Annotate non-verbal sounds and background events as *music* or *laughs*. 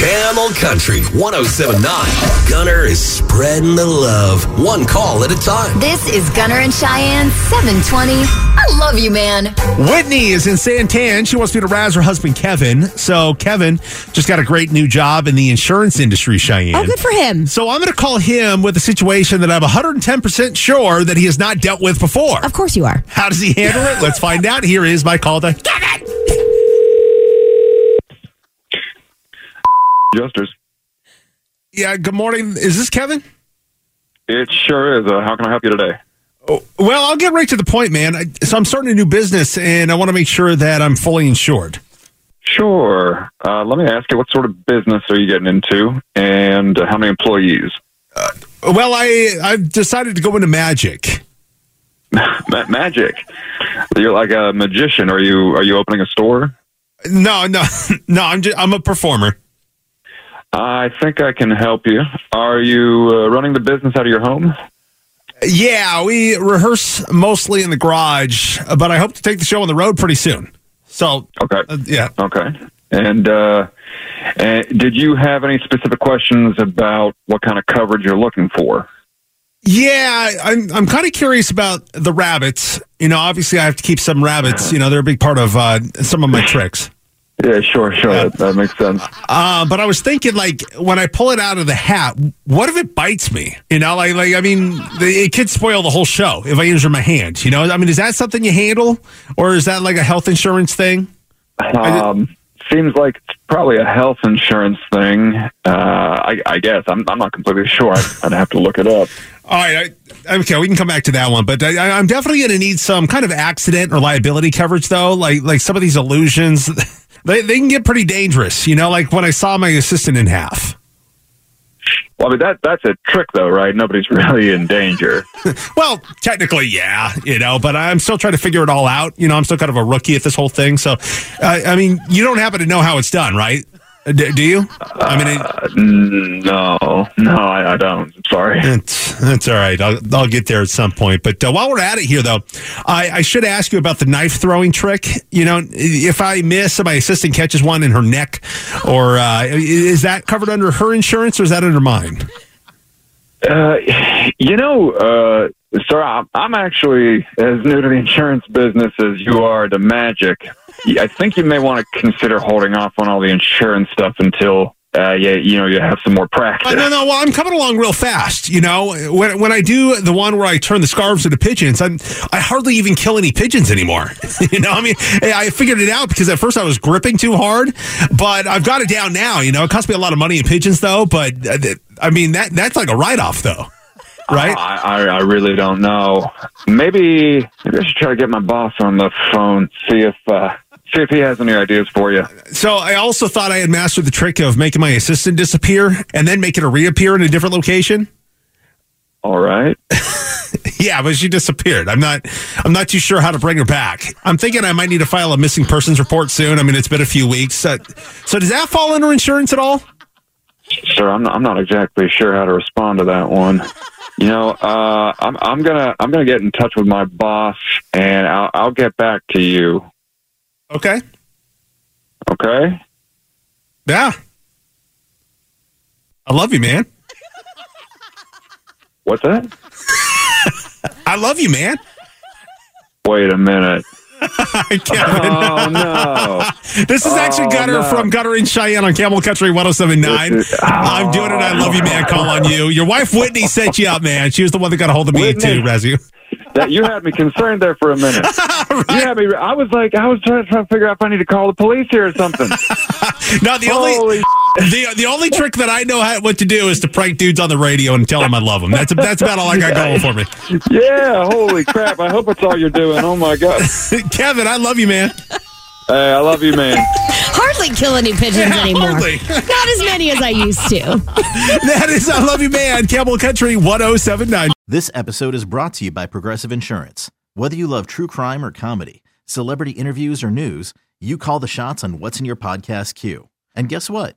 Camel Country 1079. Gunner is spreading the love, one call at a time. This is Gunner and Cheyenne 720. I love you, man. Whitney is in Santan. She wants me to razz her husband, Kevin. So, Kevin just got a great new job in the insurance industry, Cheyenne. Oh, good for him. So, I'm going to call him with a situation that I'm 110% sure that he has not dealt with before. Of course you are. How does he handle it? Let's find out. Here is my call to Kevin. Adjusters. Yeah, good morning. Is this Kevin? It sure is. Uh, how can I help you today? Oh, well, I'll get right to the point, man. I, so, I'm starting a new business and I want to make sure that I'm fully insured. Sure. Uh, let me ask you, what sort of business are you getting into, and uh, how many employees? Well, I I've decided to go into magic. *laughs* Ma- magic. You're like a magician. Are you are you opening a store? No, no, *laughs* no. I'm just, I'm a performer. I think I can help you. Are you uh, running the business out of your home? Yeah, we rehearse mostly in the garage, but I hope to take the show on the road pretty soon. So, Okay. uh, yeah. Okay. And uh, and did you have any specific questions about what kind of coverage you're looking for? Yeah, I'm I'm kind of curious about the rabbits. You know, obviously I have to keep some rabbits. You know, they're a big part of uh, some of my tricks. Yeah, sure, sure. That, that makes sense. Uh, but I was thinking, like, when I pull it out of the hat, what if it bites me? You know, like, like I mean, the- it could spoil the whole show if I injure my hand. You know, I mean, is that something you handle, or is that like a health insurance thing? Um, seems like it's probably a health insurance thing. Uh, I, I guess I'm, I'm not completely sure. I'd, I'd have to look it up. All right, I, okay, we can come back to that one, but I, I'm definitely going to need some kind of accident or liability coverage, though. Like, like some of these illusions, *laughs* they they can get pretty dangerous. You know, like when I saw my assistant in half. Well, I mean that that's a trick, though, right? Nobody's *laughs* really in danger. *laughs* Well, technically, yeah, you know, but I'm still trying to figure it all out. You know, I'm still kind of a rookie at this whole thing. So, uh, I mean, you don't happen to know how it's done, right? Uh, D- do you? I mean, it, Uh, no, no, I, I don't. Sorry. that's all right. I'll, I'll get there at some point. But uh, while we're at it here, though, I, I should ask you about the knife throwing trick. You know, if I miss, and my assistant catches one in her neck, or uh, is that covered under her insurance or is that under mine? Uh, you know, uh, sir, I'm, I'm actually as new to the insurance business as you are to magic. I think you may want to consider holding off on all the insurance stuff until uh, yeah, you know, you have some more practice. Uh, no, no. Well, I'm coming along real fast. You know, when when I do the one where I turn the scarves into pigeons, I'm I hardly even kill any pigeons anymore. *laughs* you know, I mean, I figured it out because at first I was gripping too hard, but I've got it down now. You know, it cost me a lot of money in pigeons though, but uh, I mean that that's like a write off though, right? I, I, I really don't know. Maybe, maybe I should try to get my boss on the phone, see if uh, see if he has any ideas for you. So I also thought I had mastered the trick of making my assistant disappear and then making her reappear in a different location. All right. *laughs* Yeah, but she disappeared. I'm not. I'm not too sure how to bring her back. I'm thinking I might need to file a missing persons report soon. I mean, it's been a few weeks. Uh, so does that fall under insurance at all? Sir, I'm not, I'm not exactly sure how to respond to that one. You know, uh, I'm I'm gonna I'm gonna get in touch with my boss, and I'll I'll get back to you. Okay. Okay. Yeah. I love you, man. What's that? *laughs* I love you, man. Wait a minute. *laughs* Oh no! *laughs* This is actually Oh, Gunner no. from Gunner and Cheyenne on Camel Country 1079. This is- I'm doing it. I love you, man. Call on you. Your wife Whitney set you up, man. She was the one that got a hold of me Whitney. too, Rezu. That you had me concerned there for a minute. *laughs* You had me. I was like, I was trying, trying to figure out if I need to call the police here or something. No, the only Holy the the only trick that I know how, what to do is to prank dudes on the radio and tell them I love them. That's that's about all I got going for me. yeah! Holy crap! I hope it's all you're doing. Oh my god! *laughs* Kevin, I love you, man. Hey, I love you, man. Hardly kill any pigeons Yeah, anymore. hardly. Not as many as I used to. *laughs* That is I Love You Man, Camel Country 1079. This episode is brought to you by Progressive Insurance. Whether you love true crime or comedy, celebrity interviews or news, you call the shots on what's in your podcast queue. And guess what?